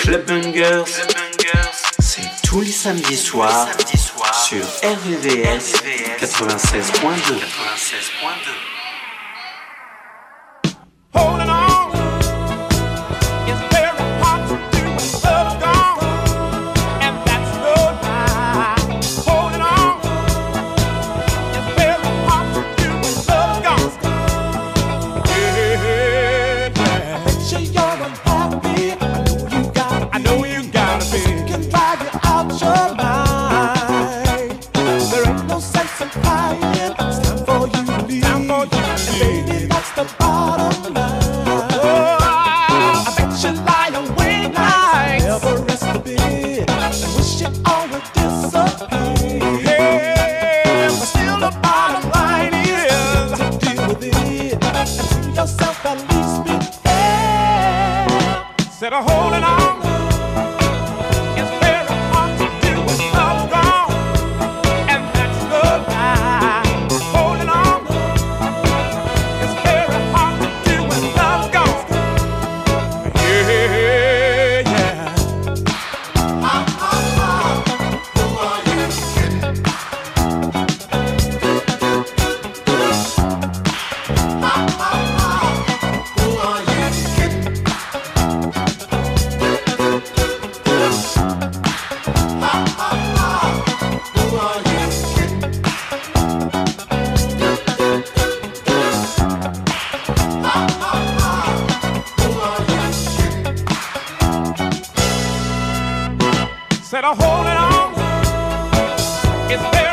Club Bungers, c'est tous les samedis soirs sur RVVS 96.2. It's there.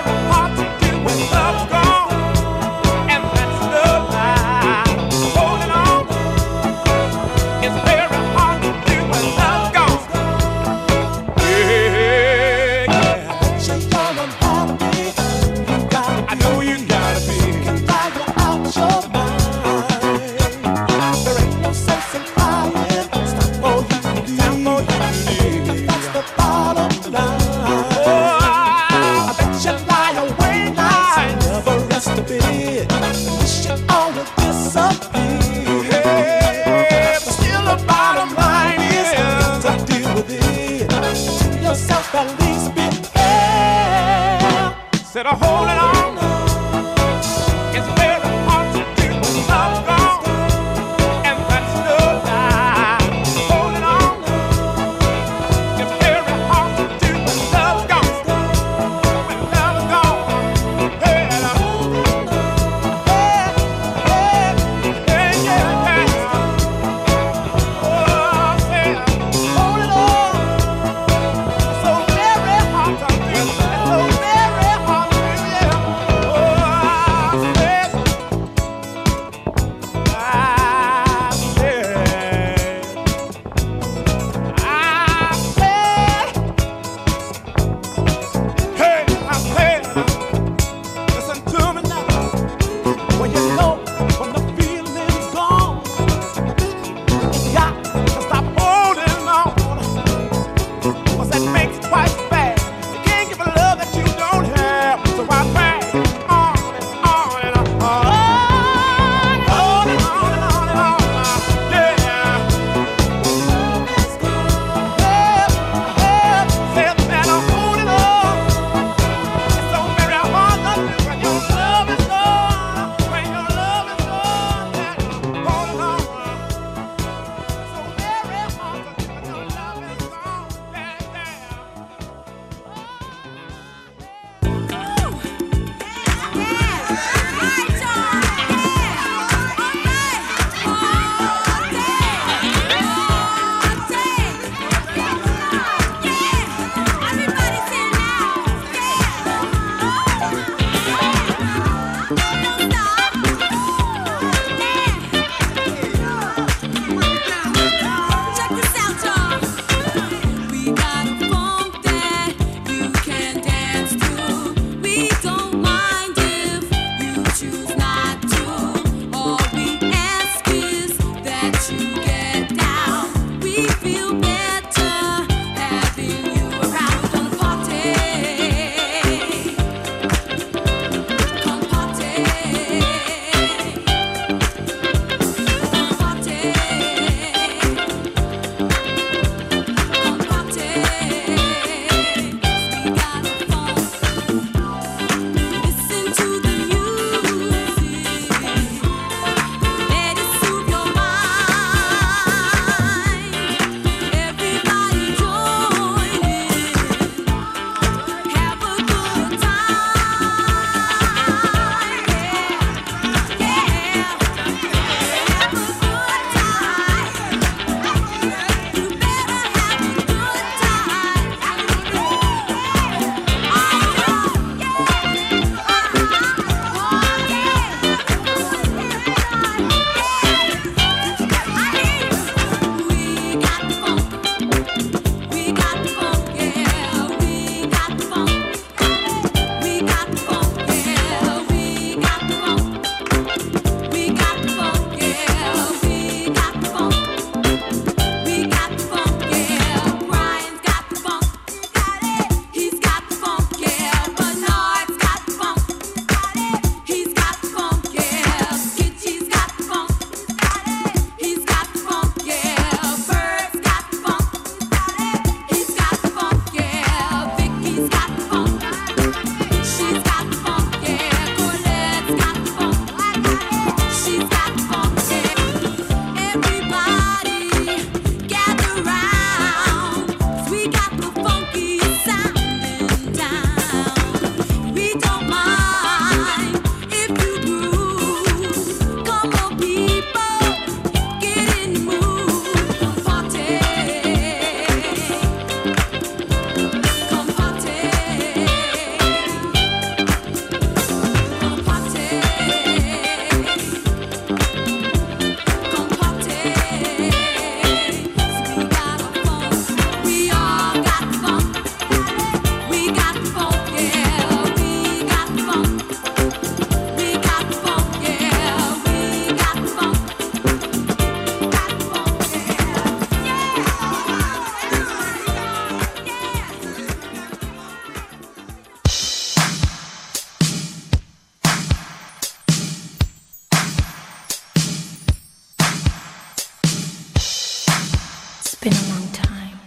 been a long time.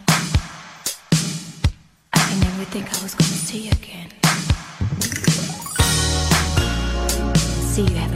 I never think I was gonna see you again. See you.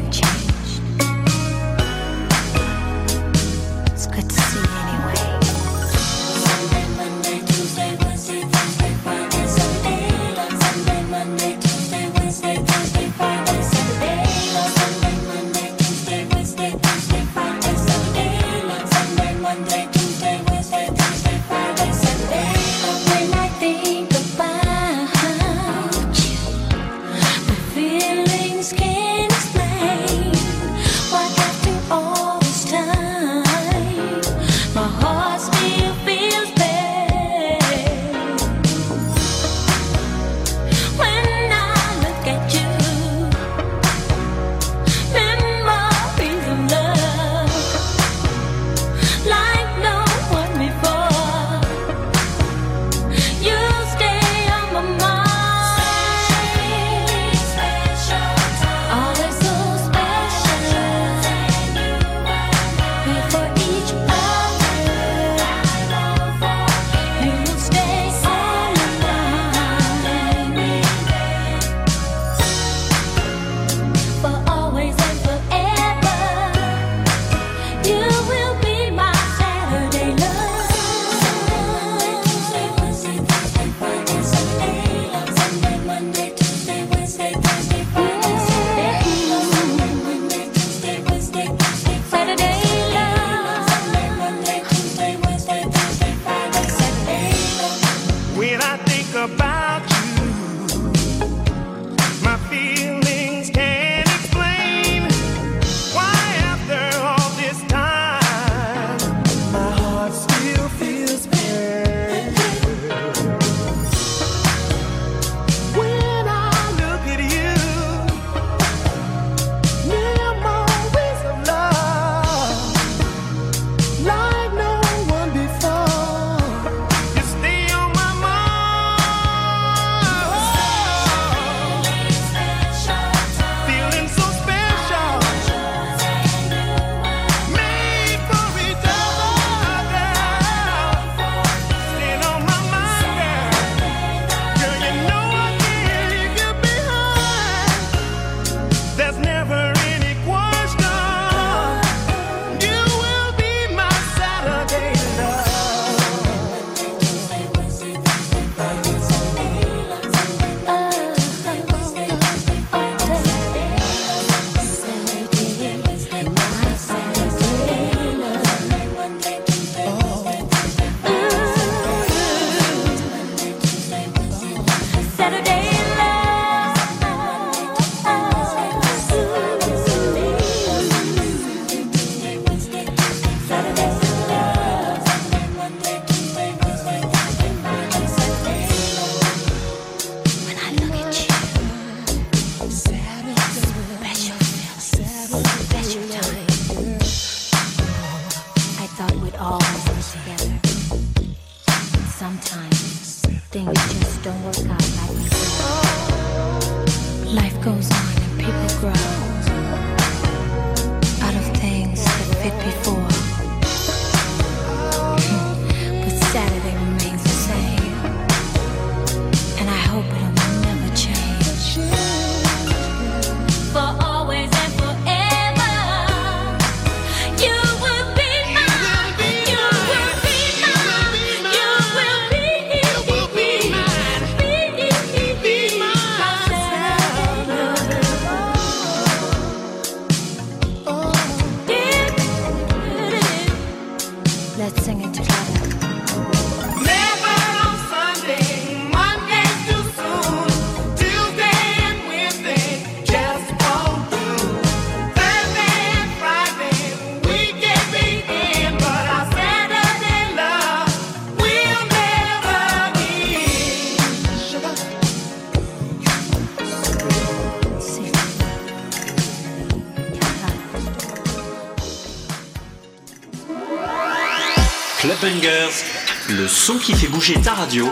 son qui fait bouger ta radio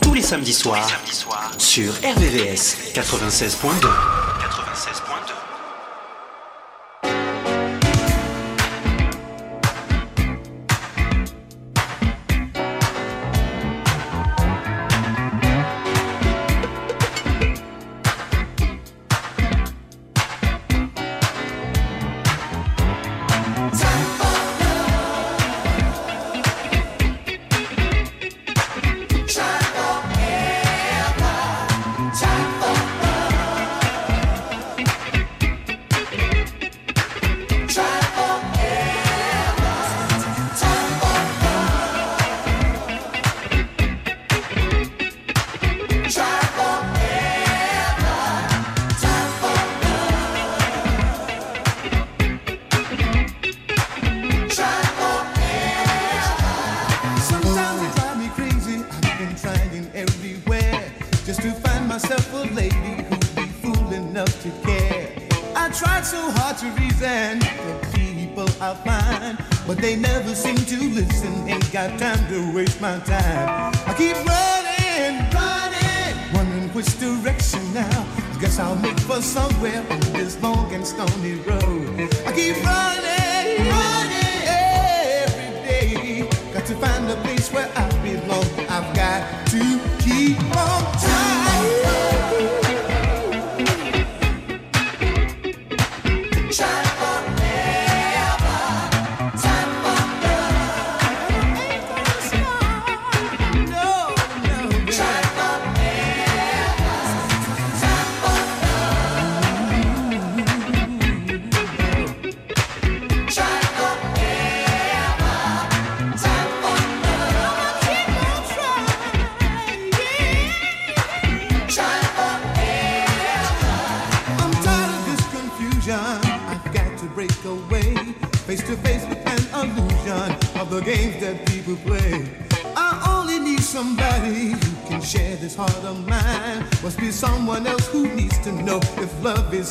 tous les samedis soirs soir, sur RVVS 96.2. They never seem to listen. Ain't got time to waste my time. I keep running, running, wondering which direction now. Guess I'll make for somewhere on this long and stony road. I keep running, running every day. Got to find a place where I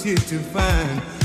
here to find.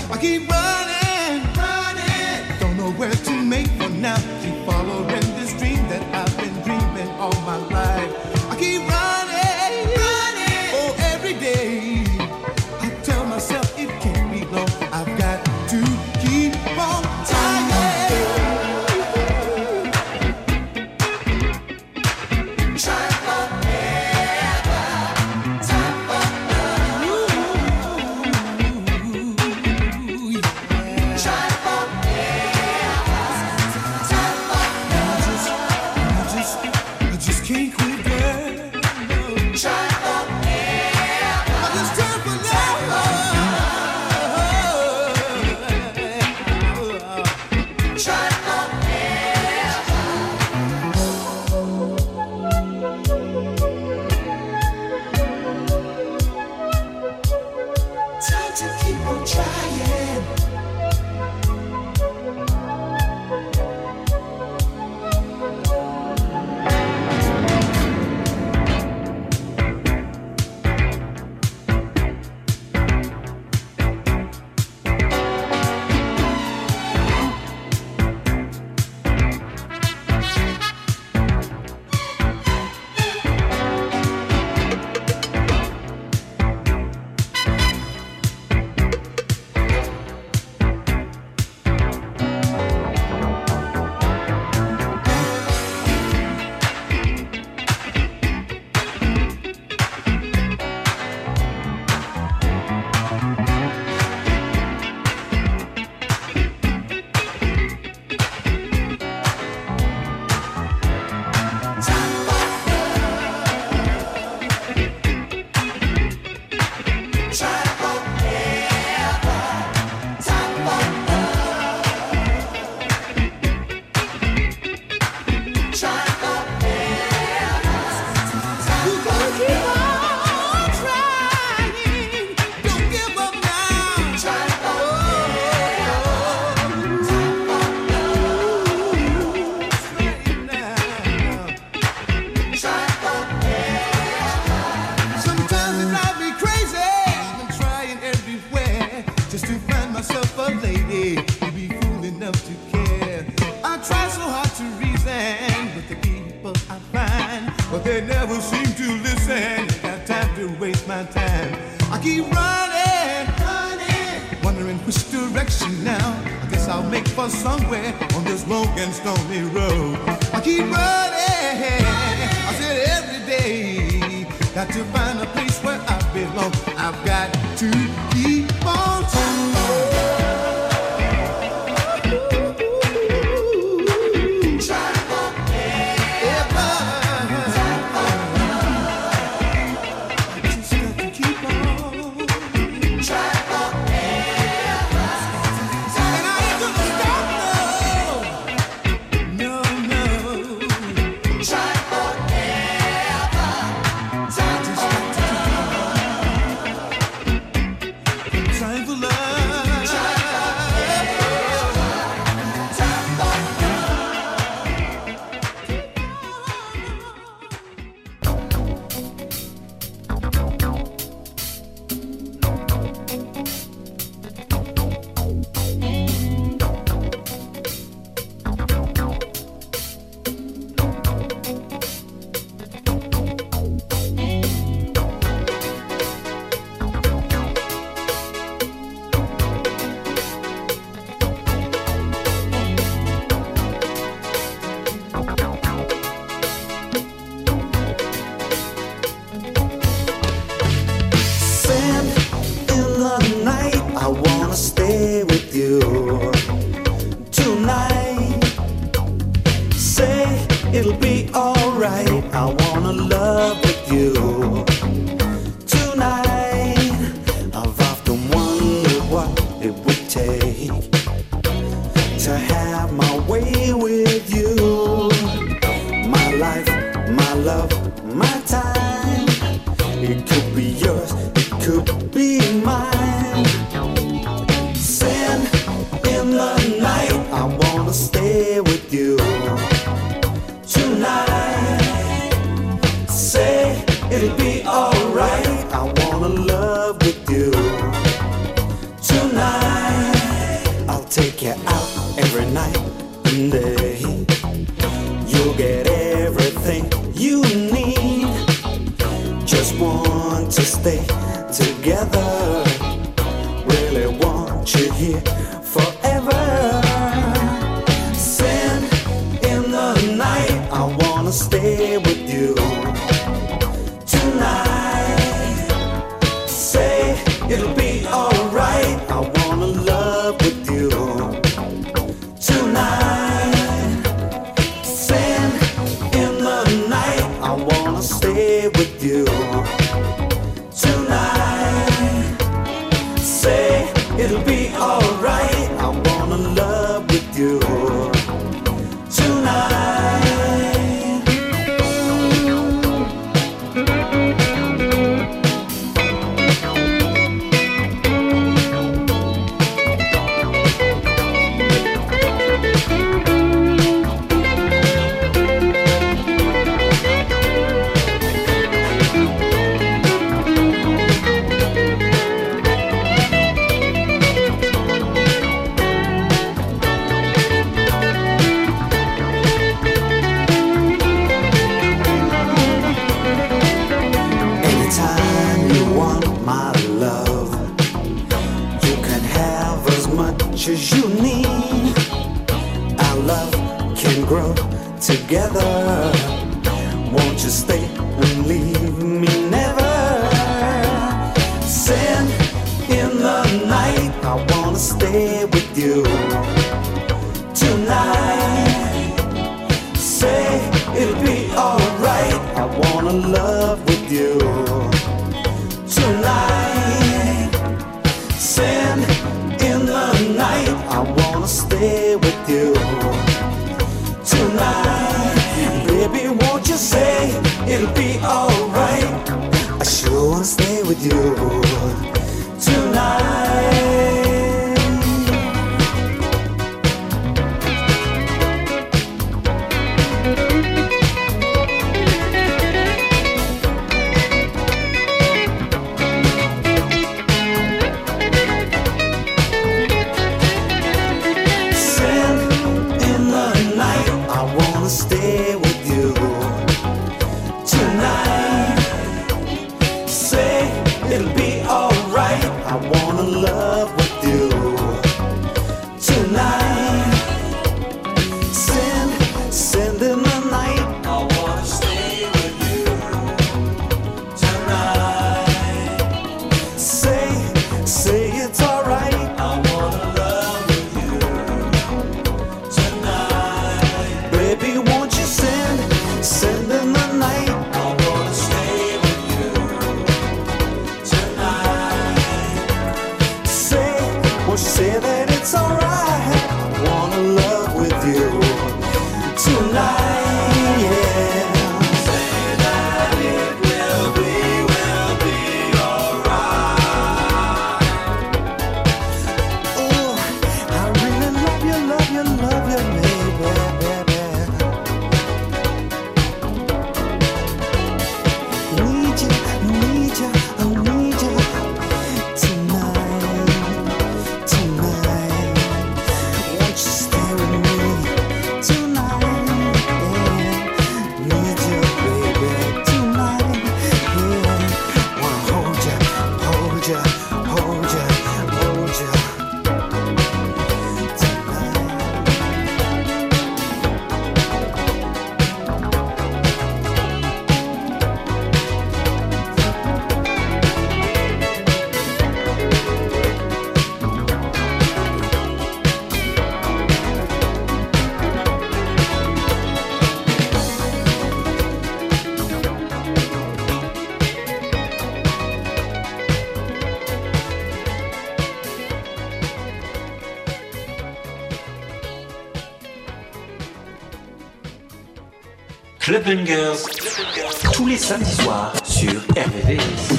Tous les samedis soirs sur RVVS.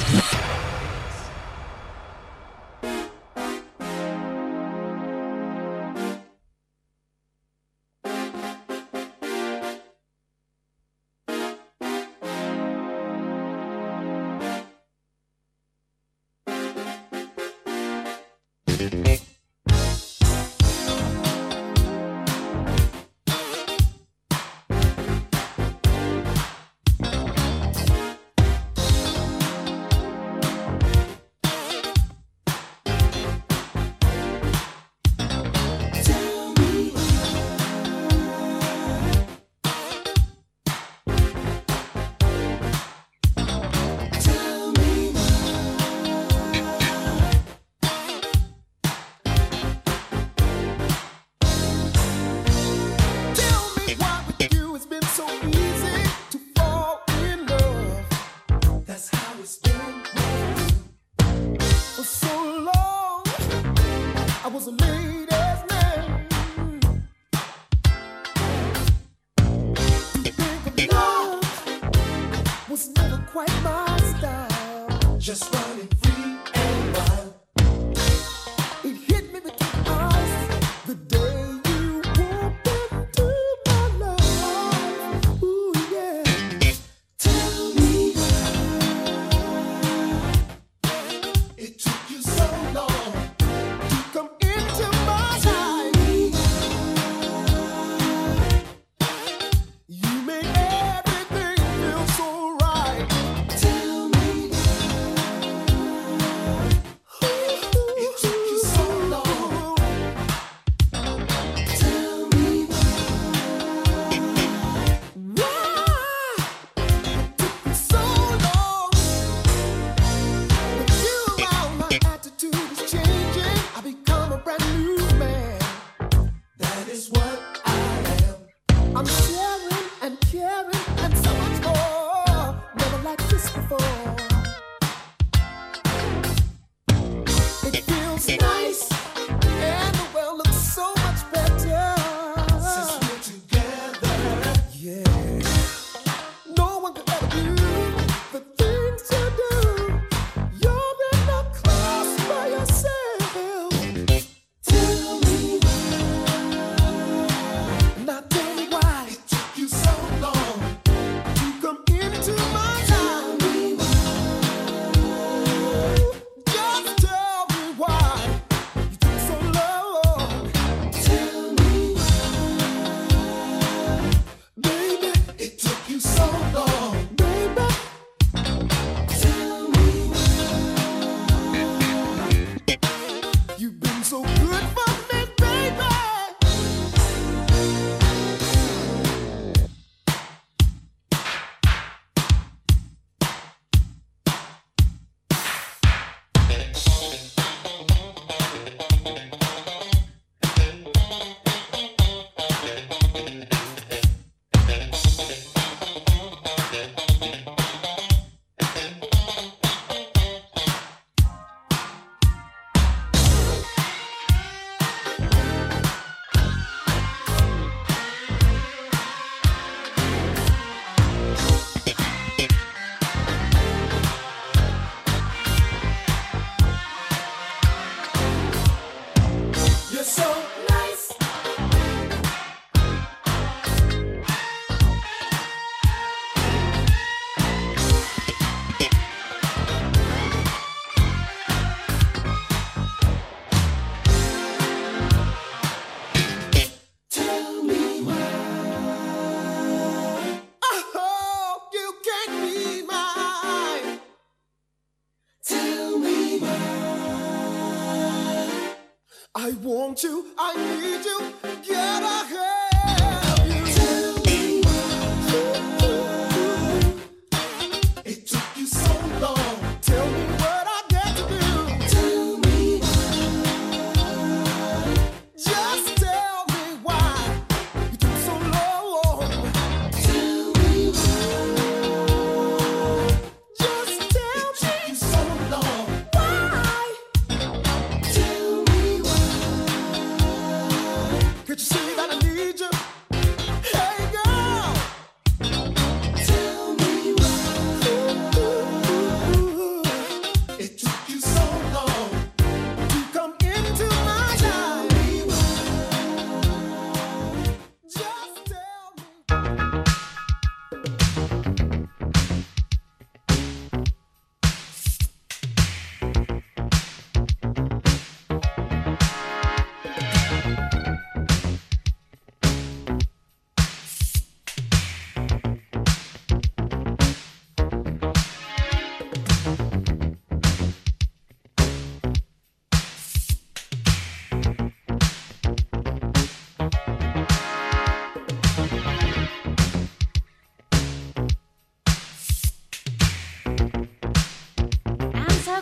just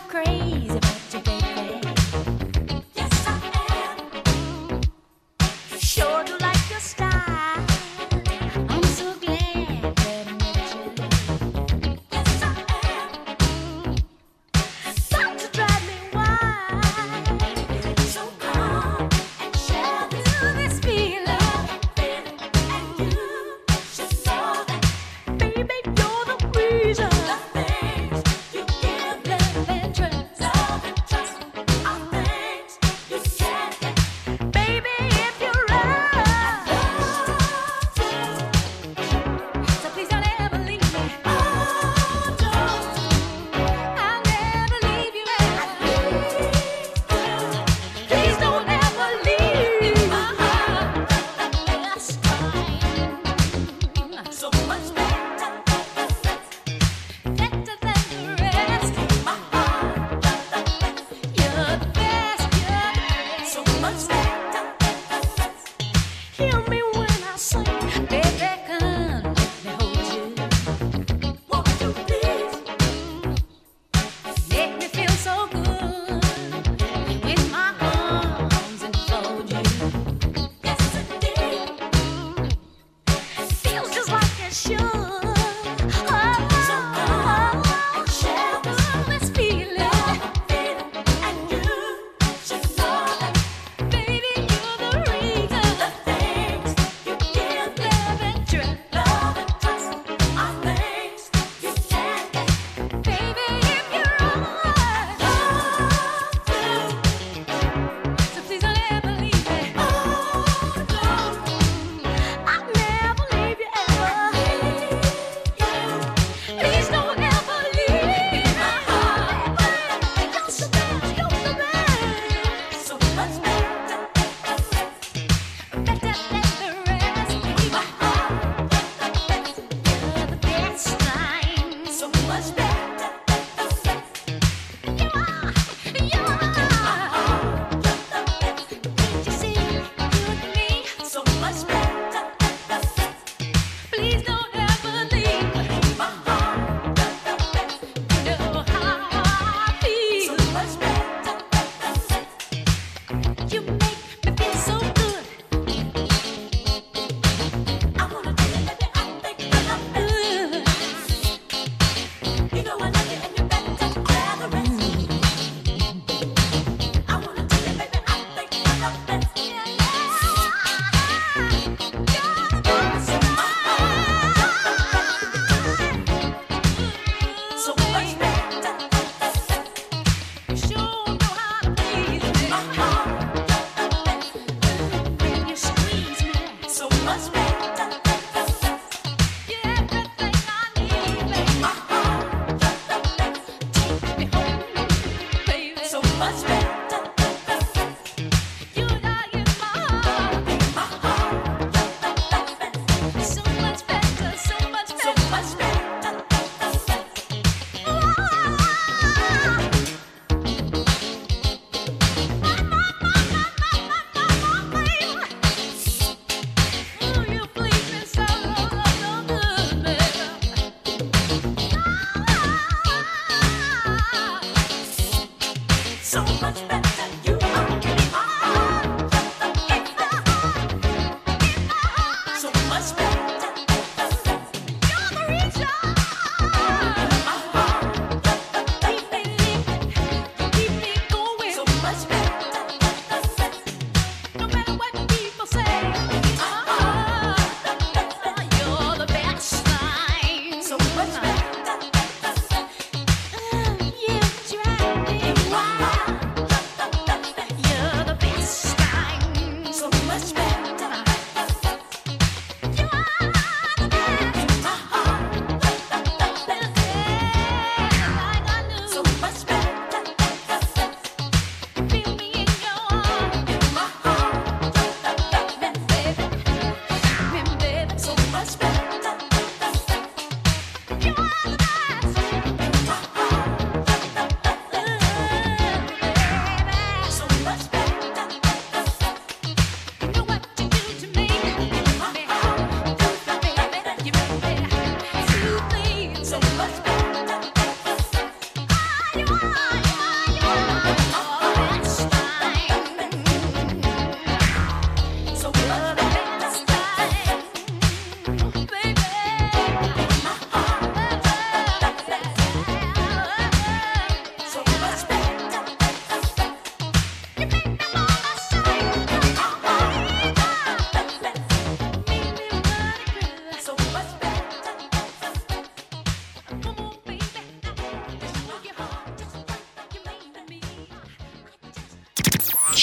crazy.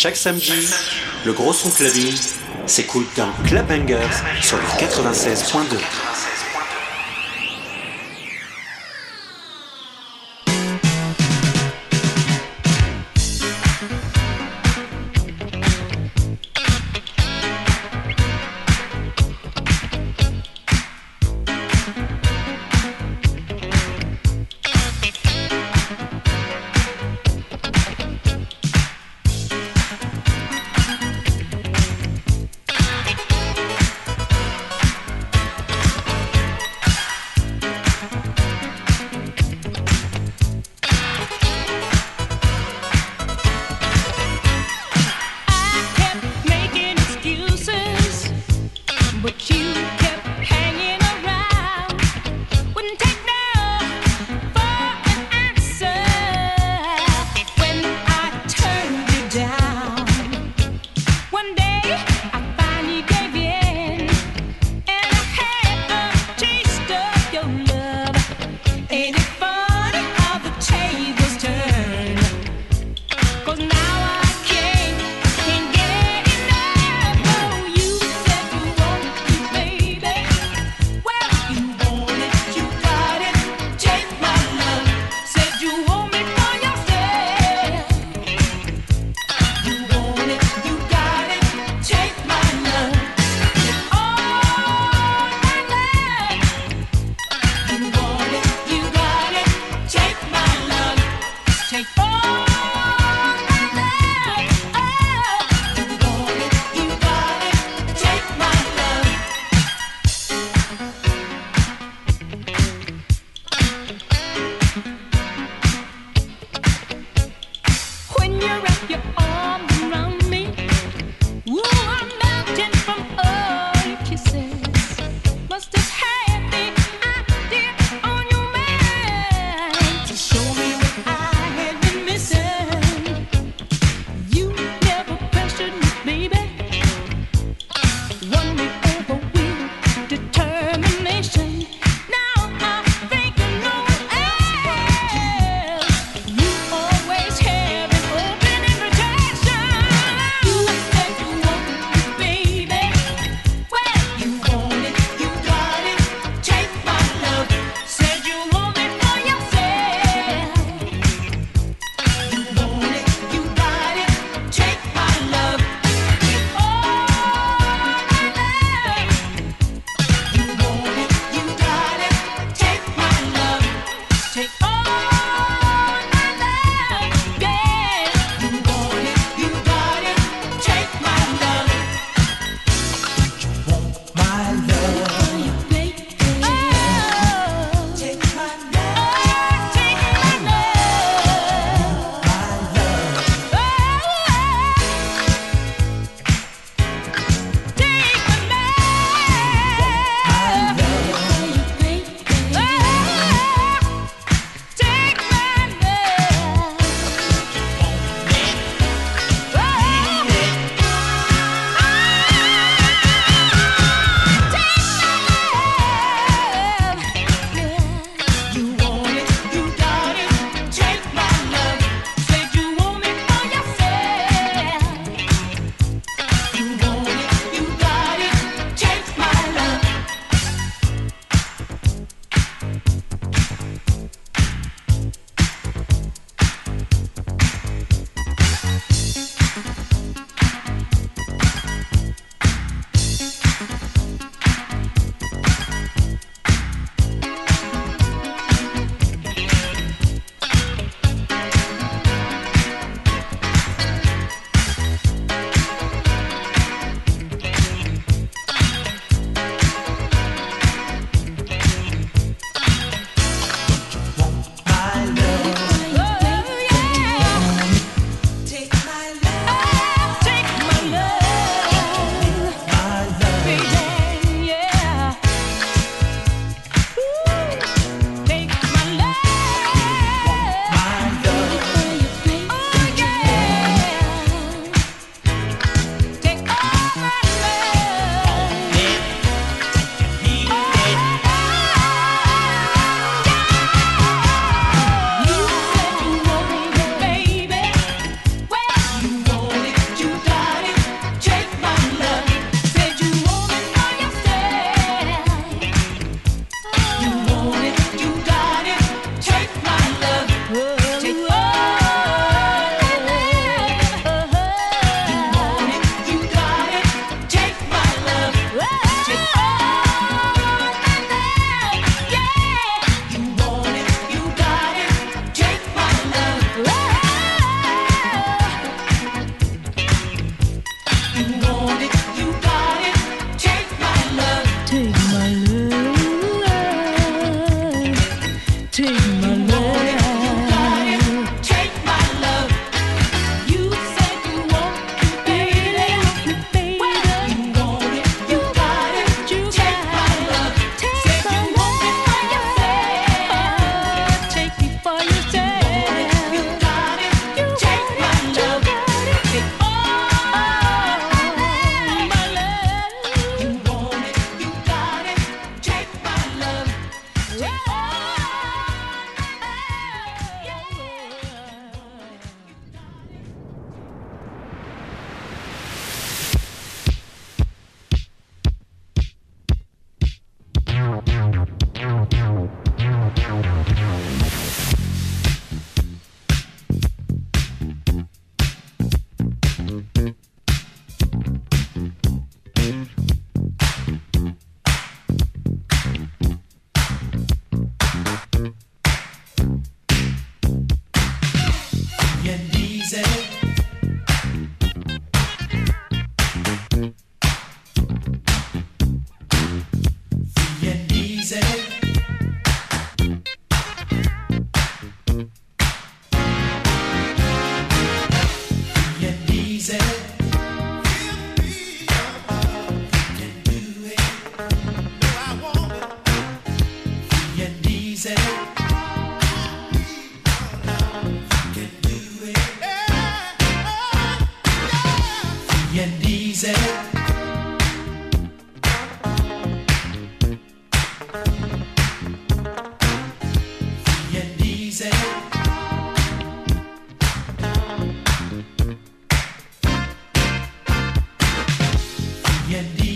Chaque samedi, le gros son clubbing s'écoute dans Club Bangers sur le 96.2. my lord.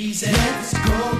easy. Let's go.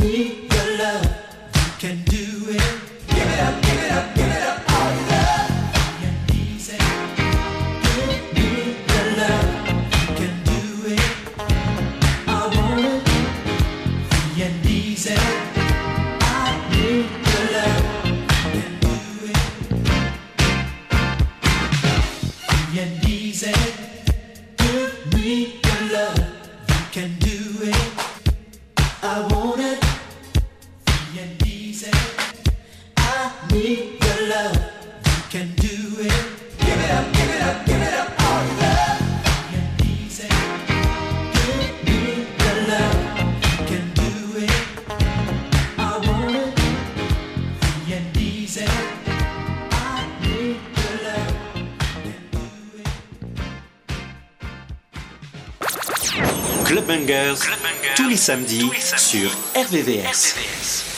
need tous les samedis sur RVVS.